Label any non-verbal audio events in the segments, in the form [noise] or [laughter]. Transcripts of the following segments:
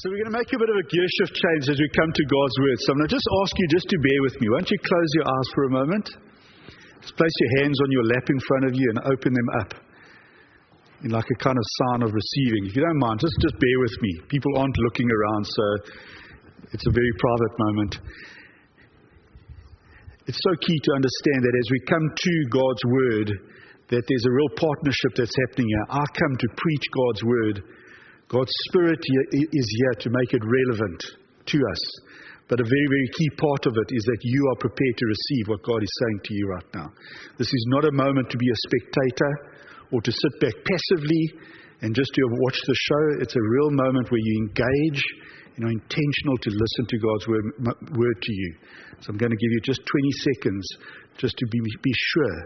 So we're going to make a bit of a gear shift change as we come to God's word. So I'm going to just ask you just to bear with me. Won't you close your eyes for a moment? Just place your hands on your lap in front of you and open them up in like a kind of sign of receiving. If you don't mind, just, just bear with me. People aren't looking around, so it's a very private moment. It's so key to understand that as we come to God's word, that there's a real partnership that's happening here. I come to preach God's word. God's Spirit is here to make it relevant to us. But a very, very key part of it is that you are prepared to receive what God is saying to you right now. This is not a moment to be a spectator or to sit back passively and just to watch the show. It's a real moment where you engage and are intentional to listen to God's word, word to you. So I'm going to give you just 20 seconds just to be, be sure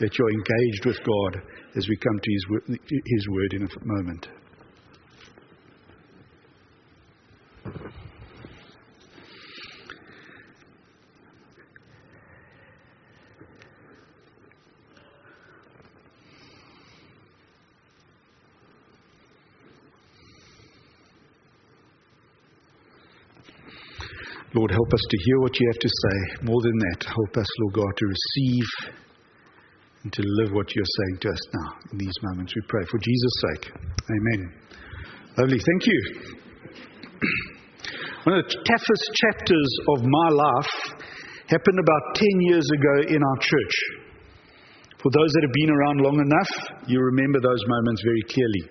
that you're engaged with God as we come to His, his word in a moment. Lord, help us to hear what you have to say. More than that, help us, Lord God, to receive and to live what you're saying to us now in these moments. We pray for Jesus' sake. Amen. Lovely. Thank you. One of the toughest chapters of my life happened about 10 years ago in our church. For those that have been around long enough, you remember those moments very clearly.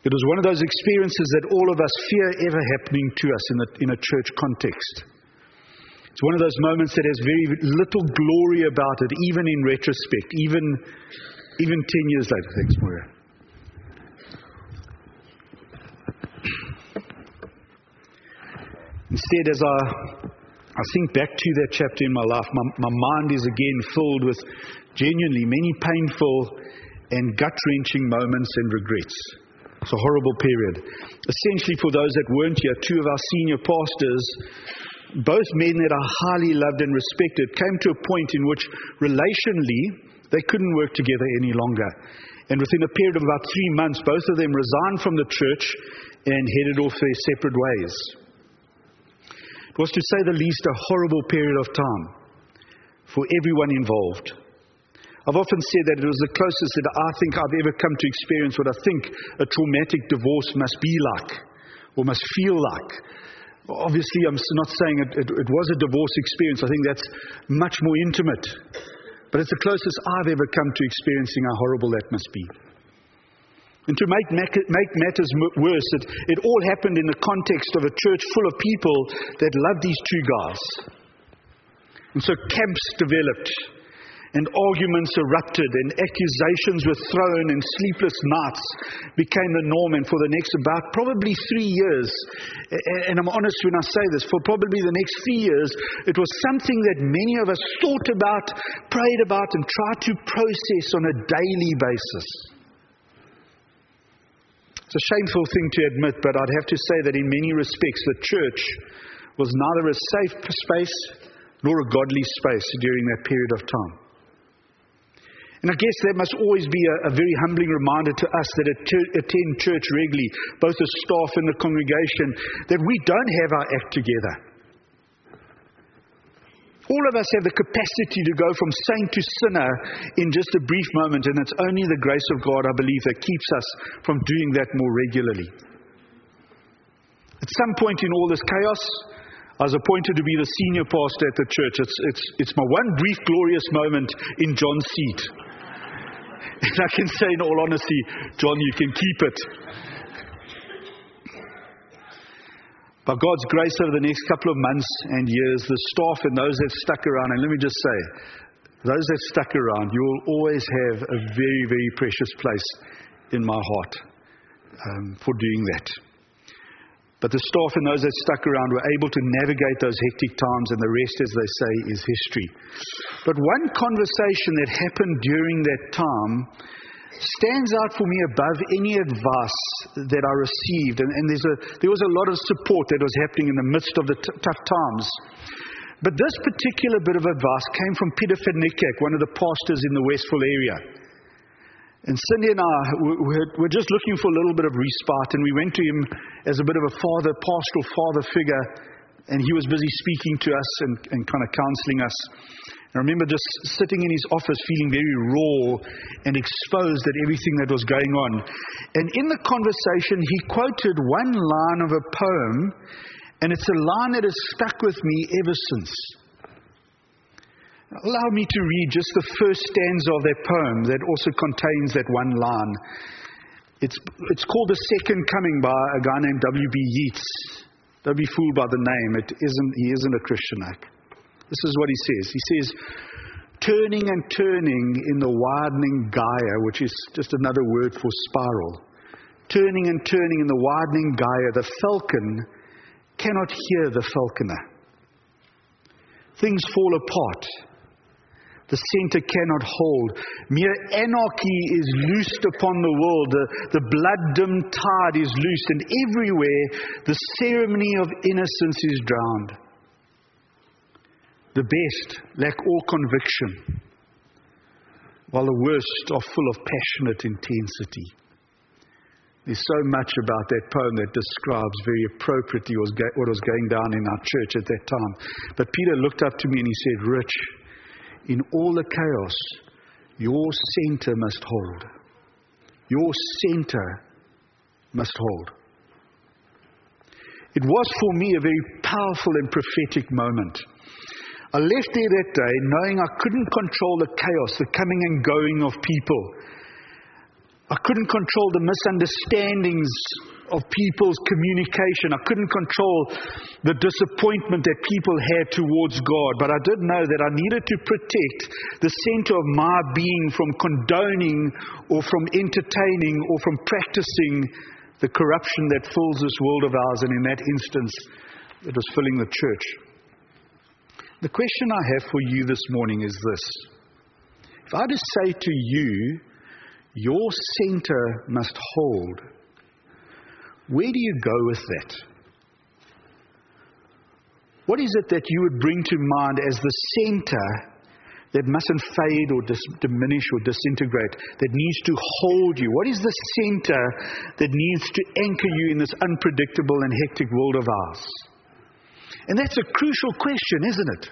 It was one of those experiences that all of us fear ever happening to us in a, in a church context. It's one of those moments that has very little glory about it, even in retrospect, even, even 10 years later. Thanks, Moira. Instead, as I, I think back to that chapter in my life, my, my mind is again filled with genuinely many painful and gut wrenching moments and regrets. It's a horrible period. Essentially, for those that weren't here, two of our senior pastors, both men that are highly loved and respected, came to a point in which relationally they couldn't work together any longer. And within a period of about three months, both of them resigned from the church and headed off their separate ways. It was, to say the least, a horrible period of time for everyone involved. I've often said that it was the closest that I think I've ever come to experience what I think a traumatic divorce must be like or must feel like. Obviously, I'm not saying it, it, it was a divorce experience. I think that's much more intimate. But it's the closest I've ever come to experiencing how horrible that must be. And to make, make matters worse, it, it all happened in the context of a church full of people that loved these two guys. And so camps developed and arguments erupted and accusations were thrown and sleepless nights became the norm and for the next about probably three years and I'm honest when I say this for probably the next three years it was something that many of us thought about prayed about and tried to process on a daily basis it's a shameful thing to admit but I'd have to say that in many respects the church was neither a safe space nor a godly space during that period of time and I guess that must always be a, a very humbling reminder to us that attend church regularly, both the staff and the congregation, that we don't have our act together. All of us have the capacity to go from saint to sinner in just a brief moment, and it's only the grace of God, I believe, that keeps us from doing that more regularly. At some point in all this chaos, I was appointed to be the senior pastor at the church. It's, it's, it's my one brief, glorious moment in John's seat. [laughs] And I can say, in all honesty, John, you can keep it. By God's grace, over the next couple of months and years, the staff and those that stuck around, and let me just say, those that stuck around, you will always have a very, very precious place in my heart um, for doing that. But the staff and those that stuck around were able to navigate those hectic times, and the rest, as they say, is history. But one conversation that happened during that time stands out for me above any advice that I received. And, and a, there was a lot of support that was happening in the midst of the t- tough times. But this particular bit of advice came from Peter Van one of the pastors in the Westville area. And Cindy and I were just looking for a little bit of respite, and we went to him as a bit of a father, pastoral father figure, and he was busy speaking to us and, and kind of counseling us. I remember just sitting in his office feeling very raw and exposed at everything that was going on. And in the conversation, he quoted one line of a poem, and it's a line that has stuck with me ever since. Allow me to read just the first stanza of that poem that also contains that one line. It's, it's called The Second Coming by a guy named W.B. Yeats. Don't be fooled by the name. It isn't, he isn't a Christian act. This is what he says. He says, turning and turning in the widening gyre, which is just another word for spiral. Turning and turning in the widening gyre, the falcon cannot hear the falconer. Things fall apart. The center cannot hold. Mere anarchy is loosed upon the world. The, the blood dimmed tide is loosed, and everywhere the ceremony of innocence is drowned. The best lack all conviction, while the worst are full of passionate intensity. There's so much about that poem that describes very appropriately what was going down in our church at that time. But Peter looked up to me and he said, Rich, in all the chaos, your center must hold. Your center must hold. It was for me a very powerful and prophetic moment. I left there that day knowing I couldn't control the chaos, the coming and going of people. I couldn't control the misunderstandings of people's communication. I couldn't control the disappointment that people had towards God. But I did know that I needed to protect the center of my being from condoning or from entertaining or from practicing the corruption that fills this world of ours. And in that instance, it was filling the church. The question I have for you this morning is this. If I just say to you, your center must hold, where do you go with that? What is it that you would bring to mind as the center that mustn't fade or dis- diminish or disintegrate, that needs to hold you? What is the center that needs to anchor you in this unpredictable and hectic world of ours? And that's a crucial question, isn't it?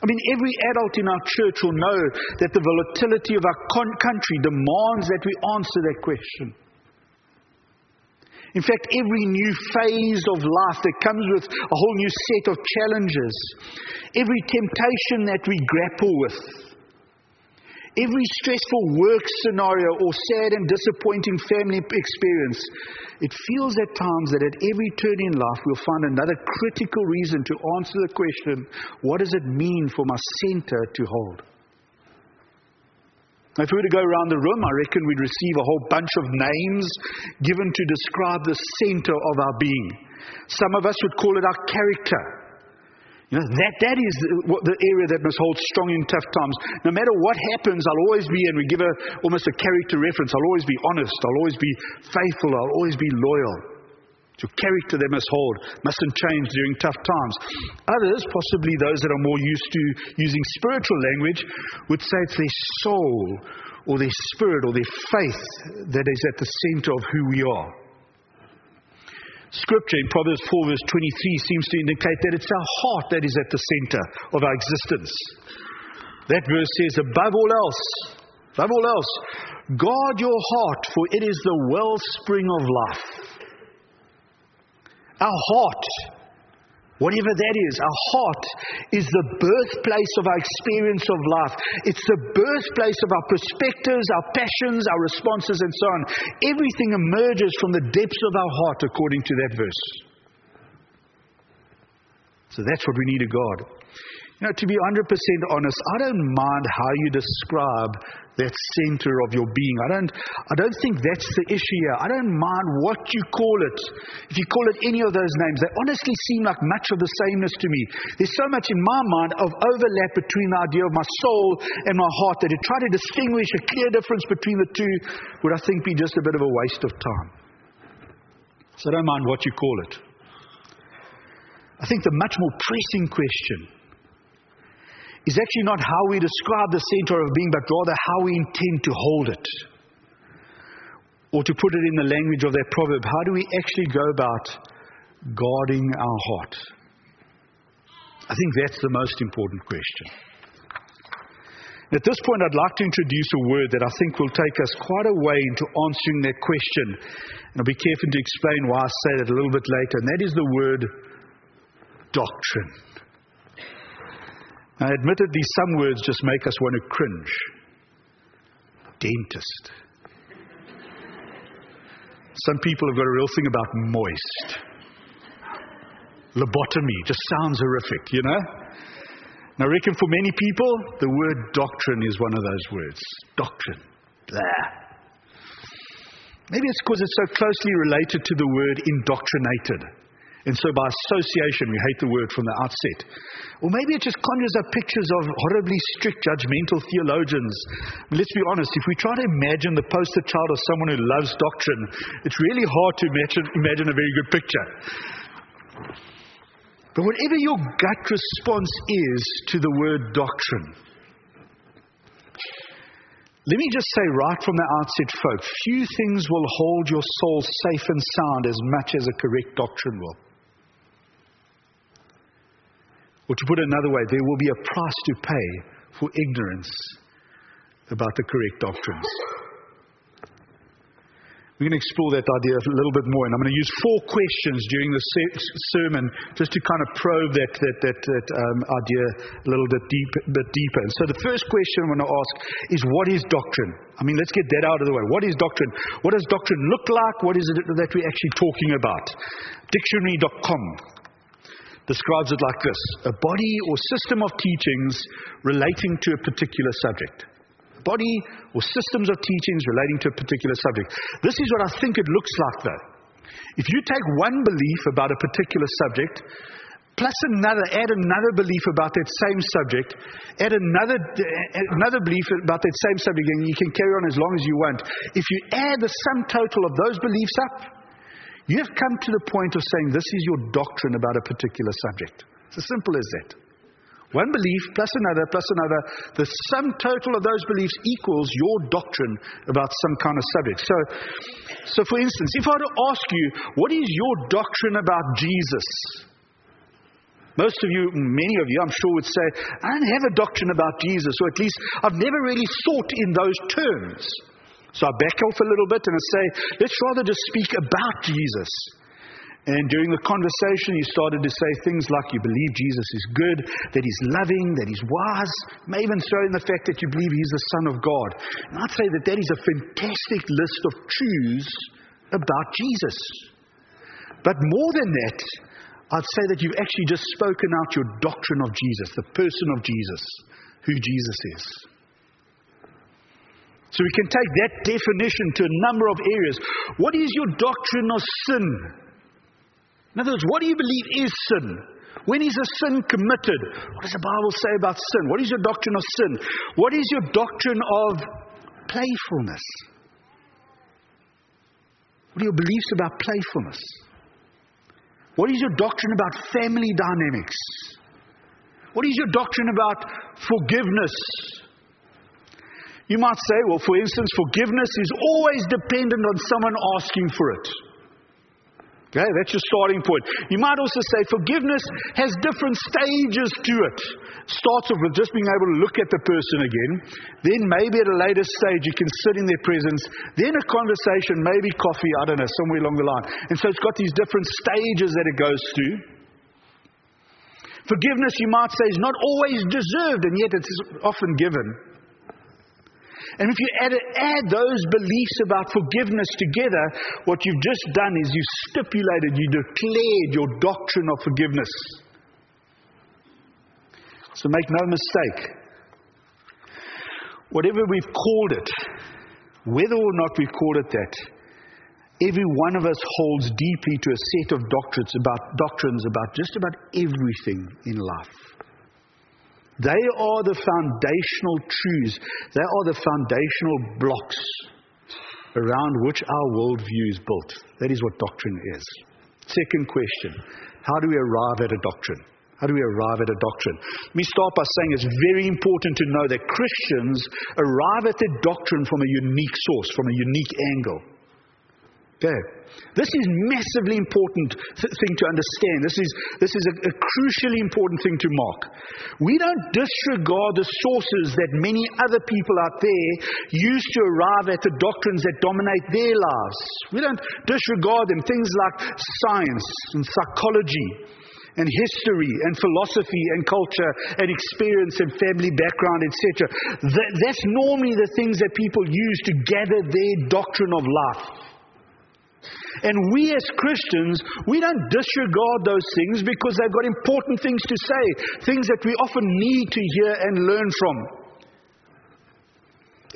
I mean, every adult in our church will know that the volatility of our con- country demands that we answer that question. In fact, every new phase of life that comes with a whole new set of challenges, every temptation that we grapple with, Every stressful work scenario or sad and disappointing family experience, it feels at times that at every turn in life we'll find another critical reason to answer the question what does it mean for my center to hold? If we were to go around the room, I reckon we'd receive a whole bunch of names given to describe the center of our being. Some of us would call it our character. You know, that, that is the, area that must hold strong in tough times. No matter what happens, I'll always be, and we give a, almost a character reference, I'll always be honest, I'll always be faithful, I'll always be loyal. Your character they must hold, mustn't change during tough times. Others, possibly those that are more used to using spiritual language, would say it's their soul or their spirit or their faith that is at the center of who we are. Scripture in Proverbs 4, verse 23 seems to indicate that it's our heart that is at the center of our existence. That verse says, above all else, above all else, guard your heart, for it is the wellspring of life. Our heart Whatever that is, our heart is the birthplace of our experience of life. It's the birthplace of our perspectives, our passions, our responses, and so on. Everything emerges from the depths of our heart according to that verse. So that's what we need to guard. You know, to be 100% honest, I don't mind how you describe that center of your being. I don't, I don't think that's the issue here. I don't mind what you call it. If you call it any of those names, they honestly seem like much of the sameness to me. There's so much in my mind of overlap between the idea of my soul and my heart that to try to distinguish a clear difference between the two would, I think, be just a bit of a waste of time. So I don't mind what you call it. I think the much more pressing question is actually not how we describe the center of being, but rather how we intend to hold it. Or to put it in the language of that proverb, how do we actually go about guarding our heart? I think that's the most important question. At this point, I'd like to introduce a word that I think will take us quite a way into answering that question. And I'll be careful to explain why I say that a little bit later, and that is the word doctrine. Now, admittedly, some words just make us want to cringe. Dentist. Some people have got a real thing about moist. Lobotomy just sounds horrific, you know? And I reckon for many people, the word doctrine is one of those words. Doctrine. Blah. Maybe it's because it's so closely related to the word indoctrinated. And so by association, we hate the word from the outset. Or maybe it just conjures up pictures of horribly strict, judgmental theologians. let's be honest, if we try to imagine the poster child of someone who loves doctrine, it's really hard to imagine, imagine a very good picture. But whatever your gut response is to the word doctrine, let me just say right from the outset, folks, few things will hold your soul safe and sound as much as a correct doctrine will. Or to put it another way, there will be a price to pay for ignorance about the correct doctrines. We're going to explore that idea a little bit more. And I'm going to use four questions during the sermon just to kind of probe that, that, that, that um, idea a little bit, deep, bit deeper. And so the first question I want to ask is what is doctrine? I mean, let's get that out of the way. What is doctrine? What does doctrine look like? What is it that we're actually talking about? Dictionary.com describes it like this a body or system of teachings relating to a particular subject body or systems of teachings relating to a particular subject. This is what I think it looks like, though. If you take one belief about a particular subject, plus another, add another belief about that same subject, add another, another belief about that same subject, and you can carry on as long as you want. If you add the sum total of those beliefs up, you have come to the point of saying this is your doctrine about a particular subject. It's as simple as that. One belief plus another plus another. The sum total of those beliefs equals your doctrine about some kind of subject. So, so for instance, if I were to ask you, what is your doctrine about Jesus? Most of you, many of you, I'm sure, would say, I don't have a doctrine about Jesus, or at least I've never really thought in those terms. So I back off a little bit and I say, let's rather just speak about Jesus. And during the conversation, you started to say things like you believe Jesus is good, that he's loving, that he's wise, may even throw in the fact that you believe he's the Son of God. And I'd say that that is a fantastic list of truths about Jesus. But more than that, I'd say that you've actually just spoken out your doctrine of Jesus, the person of Jesus, who Jesus is. So we can take that definition to a number of areas. What is your doctrine of sin? In other words, what do you believe is sin? When is a sin committed? What does the Bible say about sin? What is your doctrine of sin? What is your doctrine of playfulness? What are your beliefs about playfulness? What is your doctrine about family dynamics? What is your doctrine about forgiveness? You might say, well, for instance, forgiveness is always dependent on someone asking for it. Okay, that's your starting point. You might also say forgiveness has different stages to it. Starts off with just being able to look at the person again. Then maybe at a later stage you can sit in their presence. Then a conversation, maybe coffee, I don't know, somewhere along the line. And so it's got these different stages that it goes through. Forgiveness, you might say, is not always deserved, and yet it's often given. And if you add, add those beliefs about forgiveness together, what you've just done is you've stipulated, you declared your doctrine of forgiveness. So make no mistake. Whatever we've called it, whether or not we've called it that, every one of us holds deeply to a set of doctrines about doctrines about just about everything in life. They are the foundational truths. They are the foundational blocks around which our worldview is built. That is what doctrine is. Second question How do we arrive at a doctrine? How do we arrive at a doctrine? Let me start by saying it's very important to know that Christians arrive at their doctrine from a unique source, from a unique angle. Okay. This is massively important th- thing to understand. This is, this is a, a crucially important thing to mark. We don't disregard the sources that many other people out there use to arrive at the doctrines that dominate their lives. We don't disregard them. Things like science and psychology and history and philosophy and culture and experience and family background, etc. That, that's normally the things that people use to gather their doctrine of life. And we as Christians, we don't disregard those things because they've got important things to say, things that we often need to hear and learn from.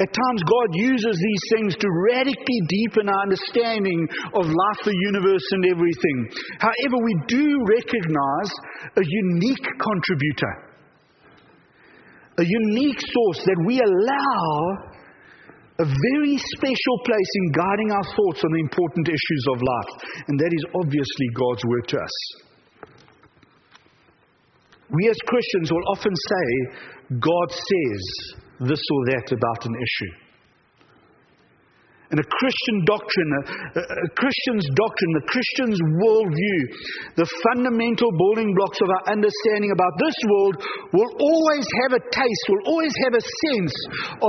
At times, God uses these things to radically deepen our understanding of life, the universe, and everything. However, we do recognize a unique contributor, a unique source that we allow a very special place in guiding our thoughts on the important issues of life, and that is obviously God's word to us. We as Christians will often say, God says this or that about an issue. And a Christian doctrine, a, a, Christian's doctrine, the Christian's worldview, the fundamental building blocks of our understanding about this world will always have a taste, will always have a sense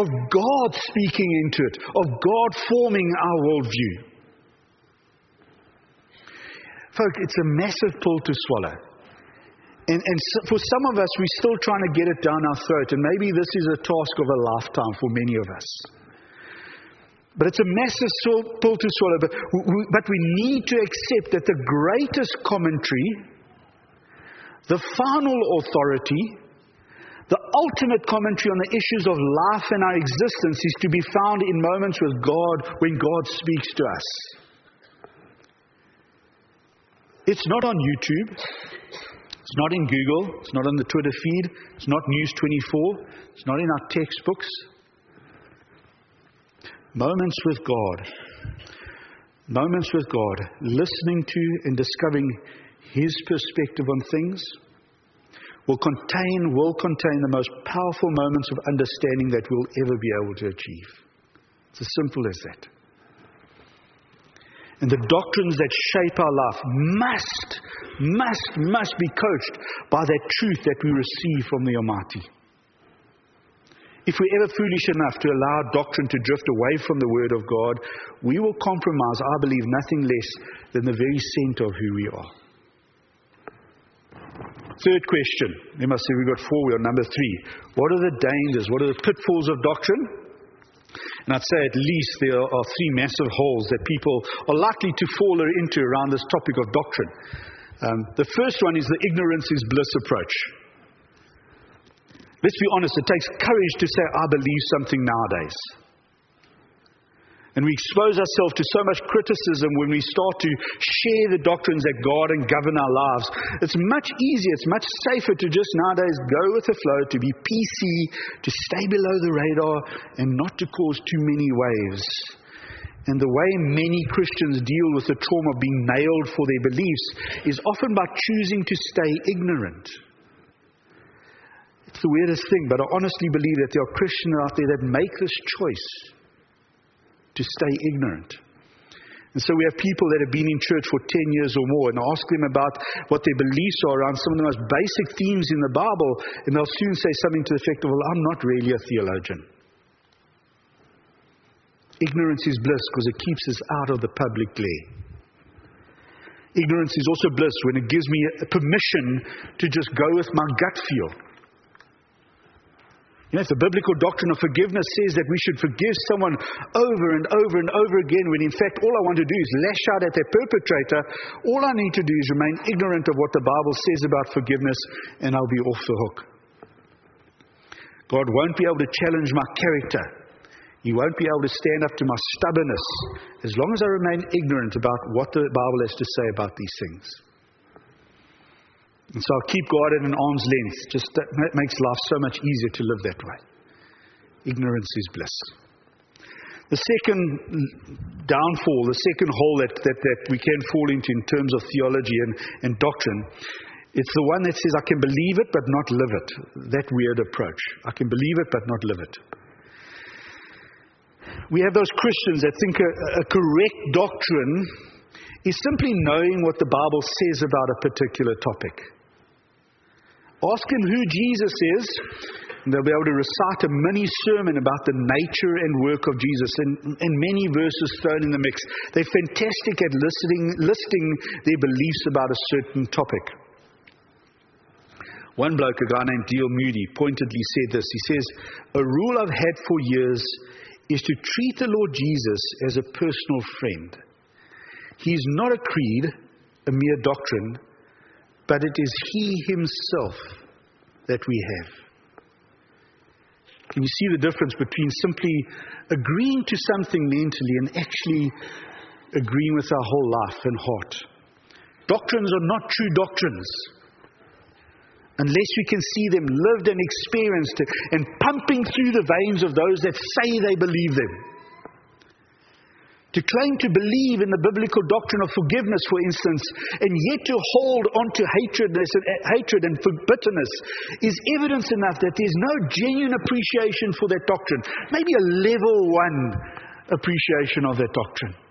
of God speaking into it, of God forming our worldview. Folks, it's a massive pill to swallow. And, and so for some of us, we're still trying to get it down our throat. And maybe this is a task of a lifetime for many of us. But it's a massive pill to swallow. But we, but we need to accept that the greatest commentary, the final authority, the ultimate commentary on the issues of life and our existence is to be found in moments with God when God speaks to us. It's not on YouTube. It's not in Google. It's not on the Twitter feed. It's not News 24. It's not in our textbooks. Moments with God. Moments with God. Listening to and discovering His perspective on things will contain, will contain the most powerful moments of understanding that we'll ever be able to achieve. It's as simple as that. And the doctrines that shape our life must, must, must be coached by that truth that we receive from the Almighty. If we're ever foolish enough to allow doctrine to drift away from the Word of God, we will compromise, I believe, nothing less than the very center of who we are. Third question. They must say we've got four, we're on number three. What are the dangers? What are the pitfalls of doctrine? And I'd say at least there are three massive holes that people are likely to fall into around this topic of doctrine. Um, the first one is the ignorance is bliss approach. Let's be honest, it takes courage to say, I believe something nowadays. And we expose ourselves to so much criticism when we start to share the doctrines that God and govern our lives. It's much easier, it's much safer to just nowadays go with the flow, to be PC, to stay below the radar, and not to cause too many waves. And the way many Christians deal with the trauma of being nailed for their beliefs is often by choosing to stay ignorant. It's the weirdest thing, but I honestly believe that there are Christians out there that make this choice to stay ignorant. And so we have people that have been in church for 10 years or more and ask them about what their beliefs are around some of the most basic themes in the Bible, and they'll soon say something to the effect of, Well, I'm not really a theologian. Ignorance is bliss because it keeps us out of the public glare. Ignorance is also bliss when it gives me permission to just go with my gut feel. You know, if the biblical doctrine of forgiveness says that we should forgive someone over and over and over again, when in fact all I want to do is lash out at their perpetrator, all I need to do is remain ignorant of what the Bible says about forgiveness, and I'll be off the hook. God won't be able to challenge my character. He won't be able to stand up to my stubbornness as long as I remain ignorant about what the Bible has to say about these things. And so I'll keep God at an arm's length. Just that makes life so much easier to live that way. Ignorance is bliss. The second downfall, the second hole that, that, that we can fall into in terms of theology and, and doctrine, it's the one that says, I can believe it but not live it. That weird approach. I can believe it but not live it. We have those Christians that think a, a correct doctrine is simply knowing what the Bible says about a particular topic. Ask them who Jesus is, and they'll be able to recite a mini sermon about the nature and work of Jesus and, and many verses thrown in the mix. They're fantastic at listing, listing their beliefs about a certain topic. One bloke, a guy named D.L. Moody, pointedly said this. He says, A rule I've had for years is to treat the Lord Jesus as a personal friend. He's not a creed, a mere doctrine, but it is He Himself that we have. Can you see the difference between simply agreeing to something mentally and actually agreeing with our whole life and heart? Doctrines are not true doctrines unless we can see them lived and experienced and pumping through the veins of those that say they believe them. To claim to believe in the biblical doctrine of forgiveness, for instance, and yet to hold on to eh, hatred and bitterness is evidence enough that there's no genuine appreciation for that doctrine. Maybe a level one appreciation of that doctrine.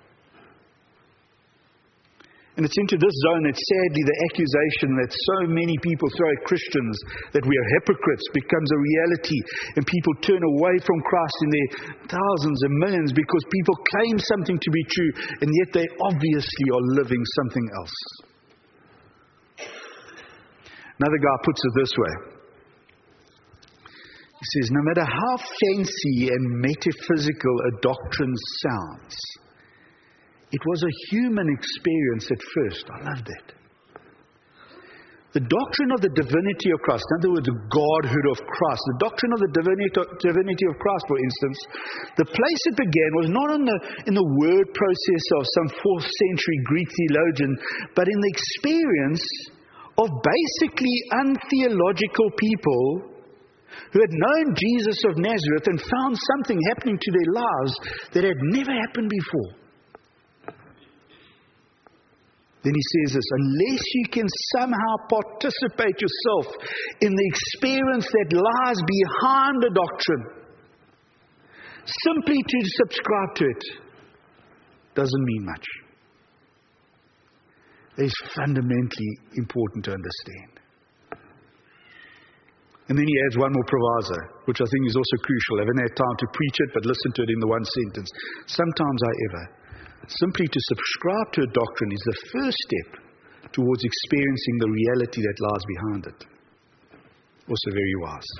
And it's into this zone that sadly the accusation that so many people throw at Christians that we are hypocrites becomes a reality. And people turn away from Christ in their thousands and millions because people claim something to be true and yet they obviously are living something else. Another guy puts it this way. He says, No matter how fancy and metaphysical a doctrine sounds, it was a human experience at first. I loved it. The doctrine of the divinity of Christ, in other words, the Godhood of Christ, the doctrine of the divinity of Christ, for instance, the place it began was not in the, in the word process of some fourth century Greek theologian, but in the experience of basically untheological people who had known Jesus of Nazareth and found something happening to their lives that had never happened before. Then he says this unless you can somehow participate yourself in the experience that lies behind the doctrine, simply to subscribe to it doesn't mean much. It's fundamentally important to understand. And then he adds one more proviso, which I think is also crucial. I haven't had time to preach it, but listen to it in the one sentence. Sometimes, however, Simply to subscribe to a doctrine is the first step towards experiencing the reality that lies behind it. Also, very wise.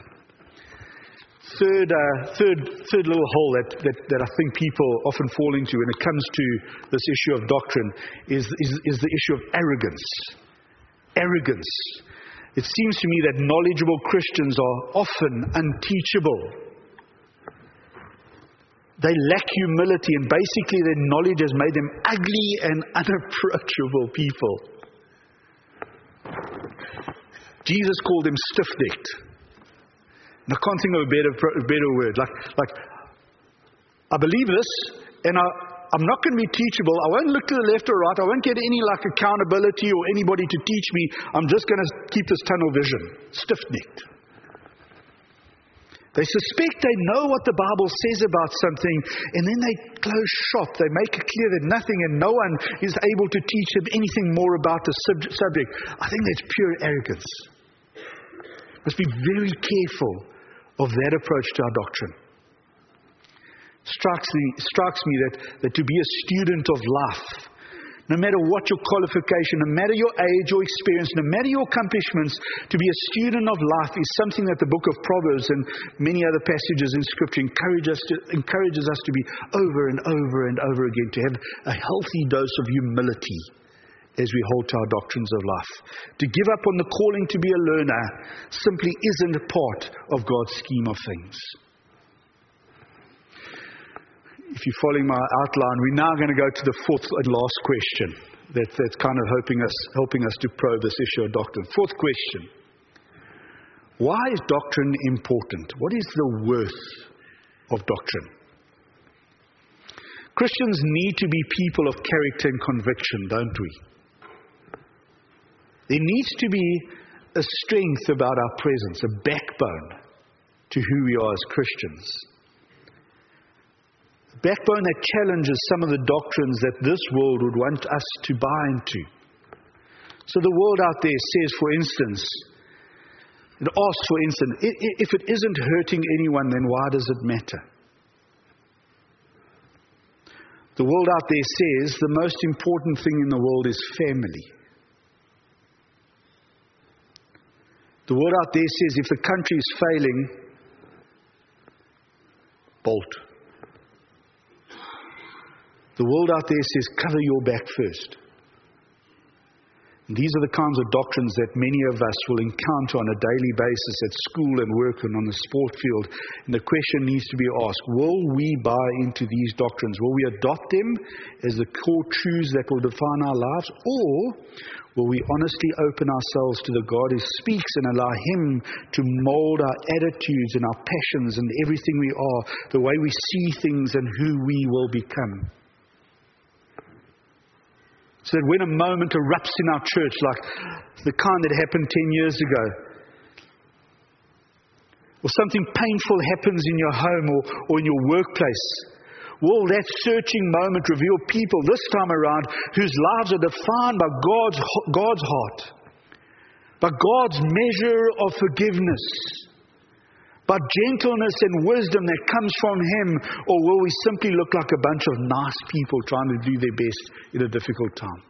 Third, uh, third, third little hole that, that, that I think people often fall into when it comes to this issue of doctrine is, is, is the issue of arrogance. Arrogance. It seems to me that knowledgeable Christians are often unteachable. They lack humility, and basically, their knowledge has made them ugly and unapproachable people. Jesus called them stiff necked. I can't think of a better, better word. Like, like, I believe this, and I, I'm not going to be teachable. I won't look to the left or right. I won't get any like accountability or anybody to teach me. I'm just going to keep this tunnel vision. Stiff necked. They suspect they know what the Bible says about something, and then they close shop. They make it clear that nothing and no one is able to teach them anything more about the sub- subject. I think that's pure arrogance. Must be very careful of that approach to our doctrine. Strikes me, strikes me that, that to be a student of life no matter what your qualification, no matter your age or experience, no matter your accomplishments, to be a student of life is something that the book of Proverbs and many other passages in Scripture encourage us to, encourages us to be over and over and over again, to have a healthy dose of humility as we hold to our doctrines of life. To give up on the calling to be a learner simply isn't part of God's scheme of things if you're following my outline, we're now going to go to the fourth and last question that, that's kind of helping us, helping us to probe this issue of doctrine. Fourth question Why is doctrine important? What is the worth of doctrine? Christians need to be people of character and conviction, don't we? There needs to be a strength about our presence, a backbone to who we are as Christians backbone that challenges some of the doctrines that this world would want us to buy into. So the world out there says, for instance, it asks, for instance, if it isn't hurting anyone, then why does it matter? The world out there says the most important thing in the world is family. The world out there says if the country is failing, bolt. The world out there says cover your back first. These are the kinds of doctrines that many of us will encounter on a daily basis at school and work and on the sport field. And the question needs to be asked Will we buy into these doctrines? Will we adopt them as the core truths that will define our lives? Or will we honestly open ourselves to the God who speaks and allow Him to mold our attitudes and our passions and everything we are, the way we see things and who we will become? So that when a moment erupts in our church, like the kind that happened 10 years ago, or something painful happens in your home or, or in your workplace, will that searching moment reveal people this time around whose lives are defined by God's, God's heart, by God's measure of forgiveness? But gentleness and wisdom that comes from Him? Or will we simply look like a bunch of nice people trying to do their best in a difficult time?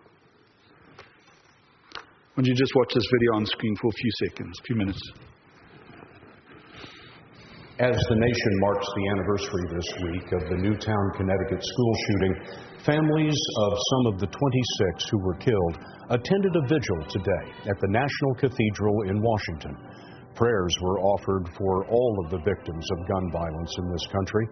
Why you just watch this video on screen for a few seconds, a few minutes? As the nation marks the anniversary this week of the Newtown, Connecticut school shooting, families of some of the 26 who were killed attended a vigil today at the National Cathedral in Washington. Prayers were offered for all of the victims of gun violence in this country,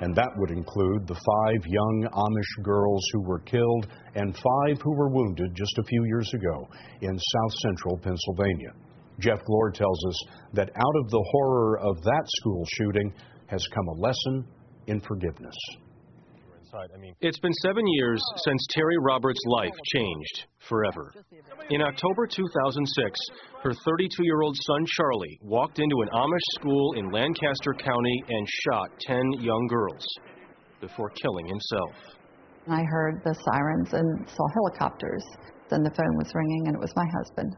and that would include the five young Amish girls who were killed and five who were wounded just a few years ago in south central Pennsylvania. Jeff Glor tells us that out of the horror of that school shooting has come a lesson in forgiveness. I mean, it's been seven years since Terri Roberts' life changed forever. In October 2006, her 32 year old son Charlie walked into an Amish school in Lancaster County and shot 10 young girls before killing himself. I heard the sirens and saw helicopters. Then the phone was ringing, and it was my husband.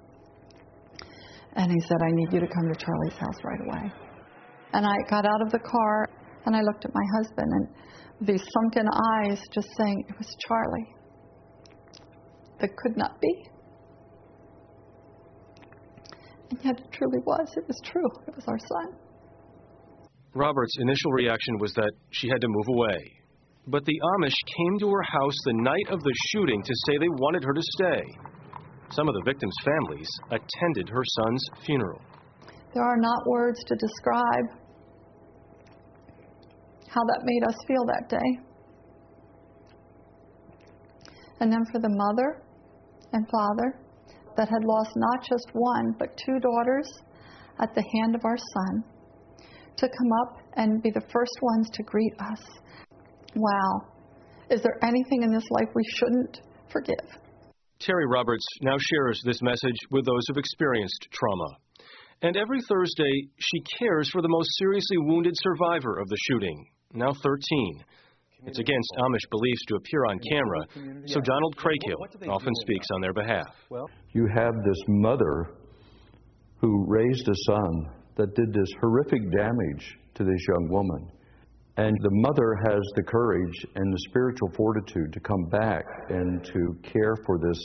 And he said, I need you to come to Charlie's house right away. And I got out of the car and I looked at my husband, and these sunken eyes just saying, It was Charlie. That could not be. And yet it truly was. It was true. It was our son. Robert's initial reaction was that she had to move away. But the Amish came to her house the night of the shooting to say they wanted her to stay. Some of the victims' families attended her son's funeral. There are not words to describe how that made us feel that day. And then for the mother and father that had lost not just one, but two daughters at the hand of our son, to come up and be the first ones to greet us. Wow. Is there anything in this life we shouldn't forgive? Terri Roberts now shares this message with those who've experienced trauma. And every Thursday, she cares for the most seriously wounded survivor of the shooting, now 13. It's against Amish beliefs to appear on camera, so Donald Kraybill often speaks on their behalf. You have this mother who raised a son that did this horrific damage to this young woman. And the mother has the courage and the spiritual fortitude to come back and to care for this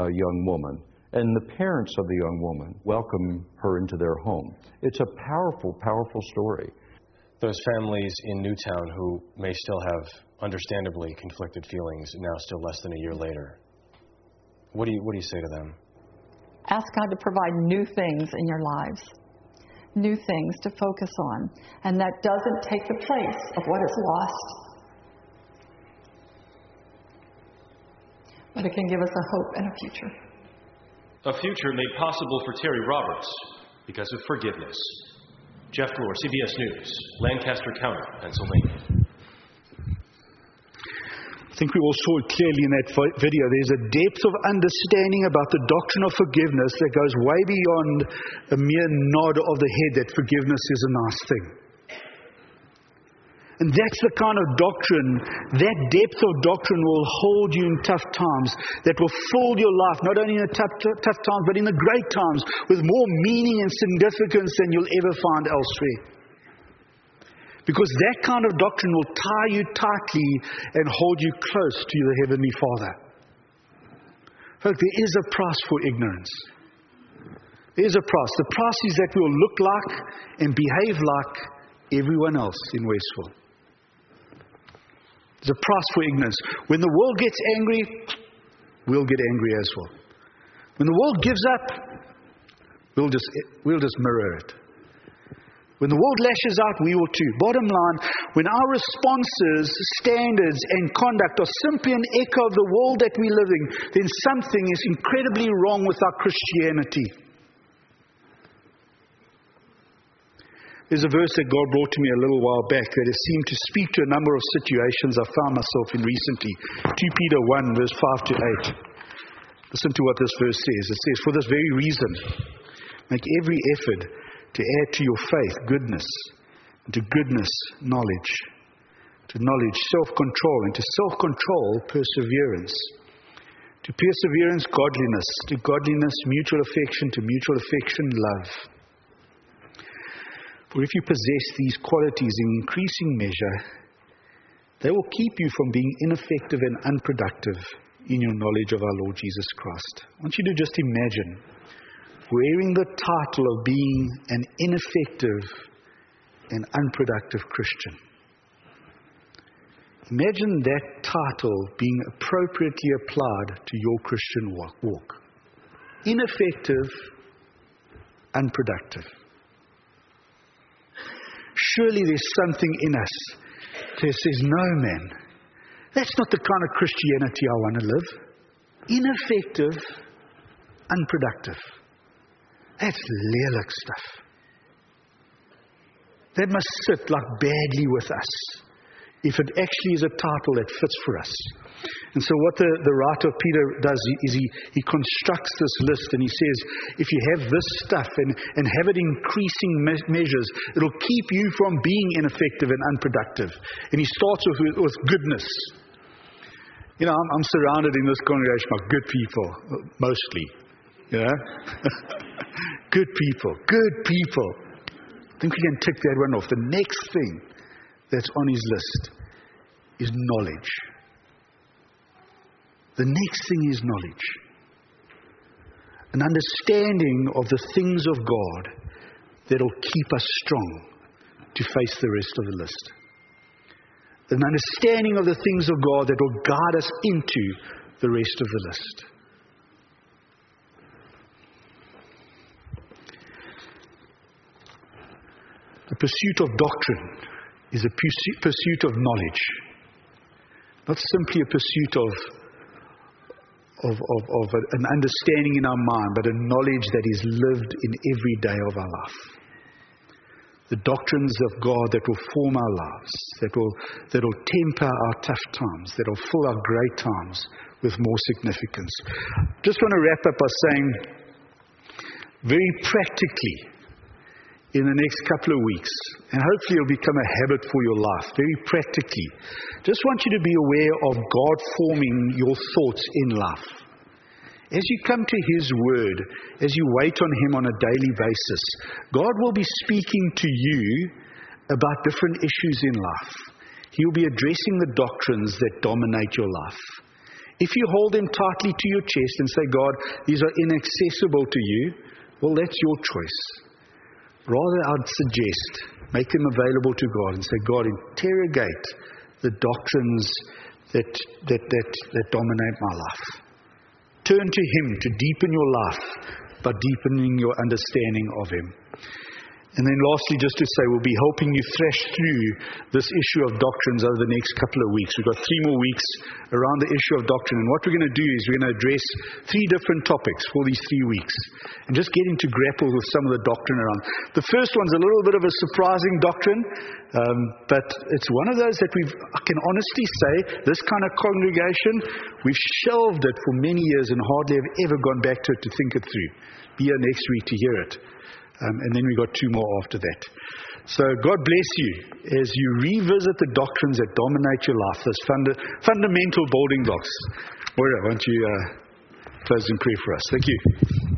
uh, young woman. And the parents of the young woman welcome her into their home. It's a powerful, powerful story those families in Newtown who may still have understandably conflicted feelings now still less than a year later. What do you what do you say to them? Ask God to provide new things in your lives. New things to focus on, and that doesn't take the place of what is lost. But it can give us a hope and a future. A future made possible for Terri Roberts because of forgiveness. Jeff Glor, CBS News, Lancaster County, Pennsylvania. I think we all saw it clearly in that video. There's a depth of understanding about the doctrine of forgiveness that goes way beyond a mere nod of the head that forgiveness is a nice thing. And that's the kind of doctrine, that depth of doctrine will hold you in tough times, that will fill your life, not only in the tough, tough times, but in the great times, with more meaning and significance than you'll ever find elsewhere. Because that kind of doctrine will tie you tightly and hold you close to the Heavenly Father. Folks, there is a price for ignorance. There is a price. The price is that we'll look like and behave like everyone else in Westville. There's a price for ignorance. When the world gets angry, we'll get angry as well. When the world gives up, we'll just, we'll just mirror it. When the world lashes out, we will too. Bottom line, when our responses, standards, and conduct are simply an echo of the world that we live in, then something is incredibly wrong with our Christianity. There's a verse that God brought to me a little while back that has seemed to speak to a number of situations I've found myself in recently. 2 Peter 1, verse 5 to 8. Listen to what this verse says. It says, For this very reason, make every effort to add to your faith goodness, and to goodness, knowledge, to knowledge, self control, and to self control, perseverance. To perseverance, godliness, to godliness, mutual affection, to mutual affection, love for if you possess these qualities in increasing measure, they will keep you from being ineffective and unproductive in your knowledge of our Lord Jesus Christ. I want you to just imagine wearing the title of being an ineffective and unproductive Christian. Imagine that title being appropriately applied to your Christian walk. Ineffective, unproductive. Surely there's something in us that says, No, man, that's not the kind of Christianity I want to live. Ineffective, unproductive. That's lelijk stuff. That must sit like badly with us if it actually is a title that fits for us. And so, what the, the writer Peter does is he, he constructs this list and he says, if you have this stuff and, and have it increasing me- measures, it'll keep you from being ineffective and unproductive. And he starts with, with goodness. You know, I'm, I'm surrounded in this congregation by good people, mostly. You [laughs] know? good people, good people. I think we can tick that one off. The next thing that's on his list is knowledge. The next thing is knowledge. An understanding of the things of God that'll keep us strong to face the rest of the list. An understanding of the things of God that will guide us into the rest of the list. The pursuit of doctrine is a pursuit of knowledge, not simply a pursuit of, of, of, of an understanding in our mind, but a knowledge that is lived in every day of our life. The doctrines of God that will form our lives, that will, that will temper our tough times, that will fill our great times with more significance. Just want to wrap up by saying, very practically, in the next couple of weeks, and hopefully it'll become a habit for your life, very practically. Just want you to be aware of God forming your thoughts in life. As you come to His Word, as you wait on Him on a daily basis, God will be speaking to you about different issues in life. He will be addressing the doctrines that dominate your life. If you hold them tightly to your chest and say, God, these are inaccessible to you, well, that's your choice. Rather, I'd suggest make them available to God and say, God, interrogate the doctrines that, that, that, that dominate my life. Turn to Him to deepen your life by deepening your understanding of Him. And then lastly, just to say, we'll be helping you thresh through this issue of doctrines over the next couple of weeks. We've got three more weeks around the issue of doctrine. And what we're going to do is we're going to address three different topics for these three weeks. And just getting to grapple with some of the doctrine around. The first one's a little bit of a surprising doctrine, um, but it's one of those that we've, I can honestly say, this kind of congregation, we've shelved it for many years and hardly have ever gone back to it to think it through. Be here next week to hear it. Um, and then we got two more after that. So God bless you as you revisit the doctrines that dominate your life, those funda- fundamental building blocks. Moira, won't you uh, close in prayer for us? Thank you.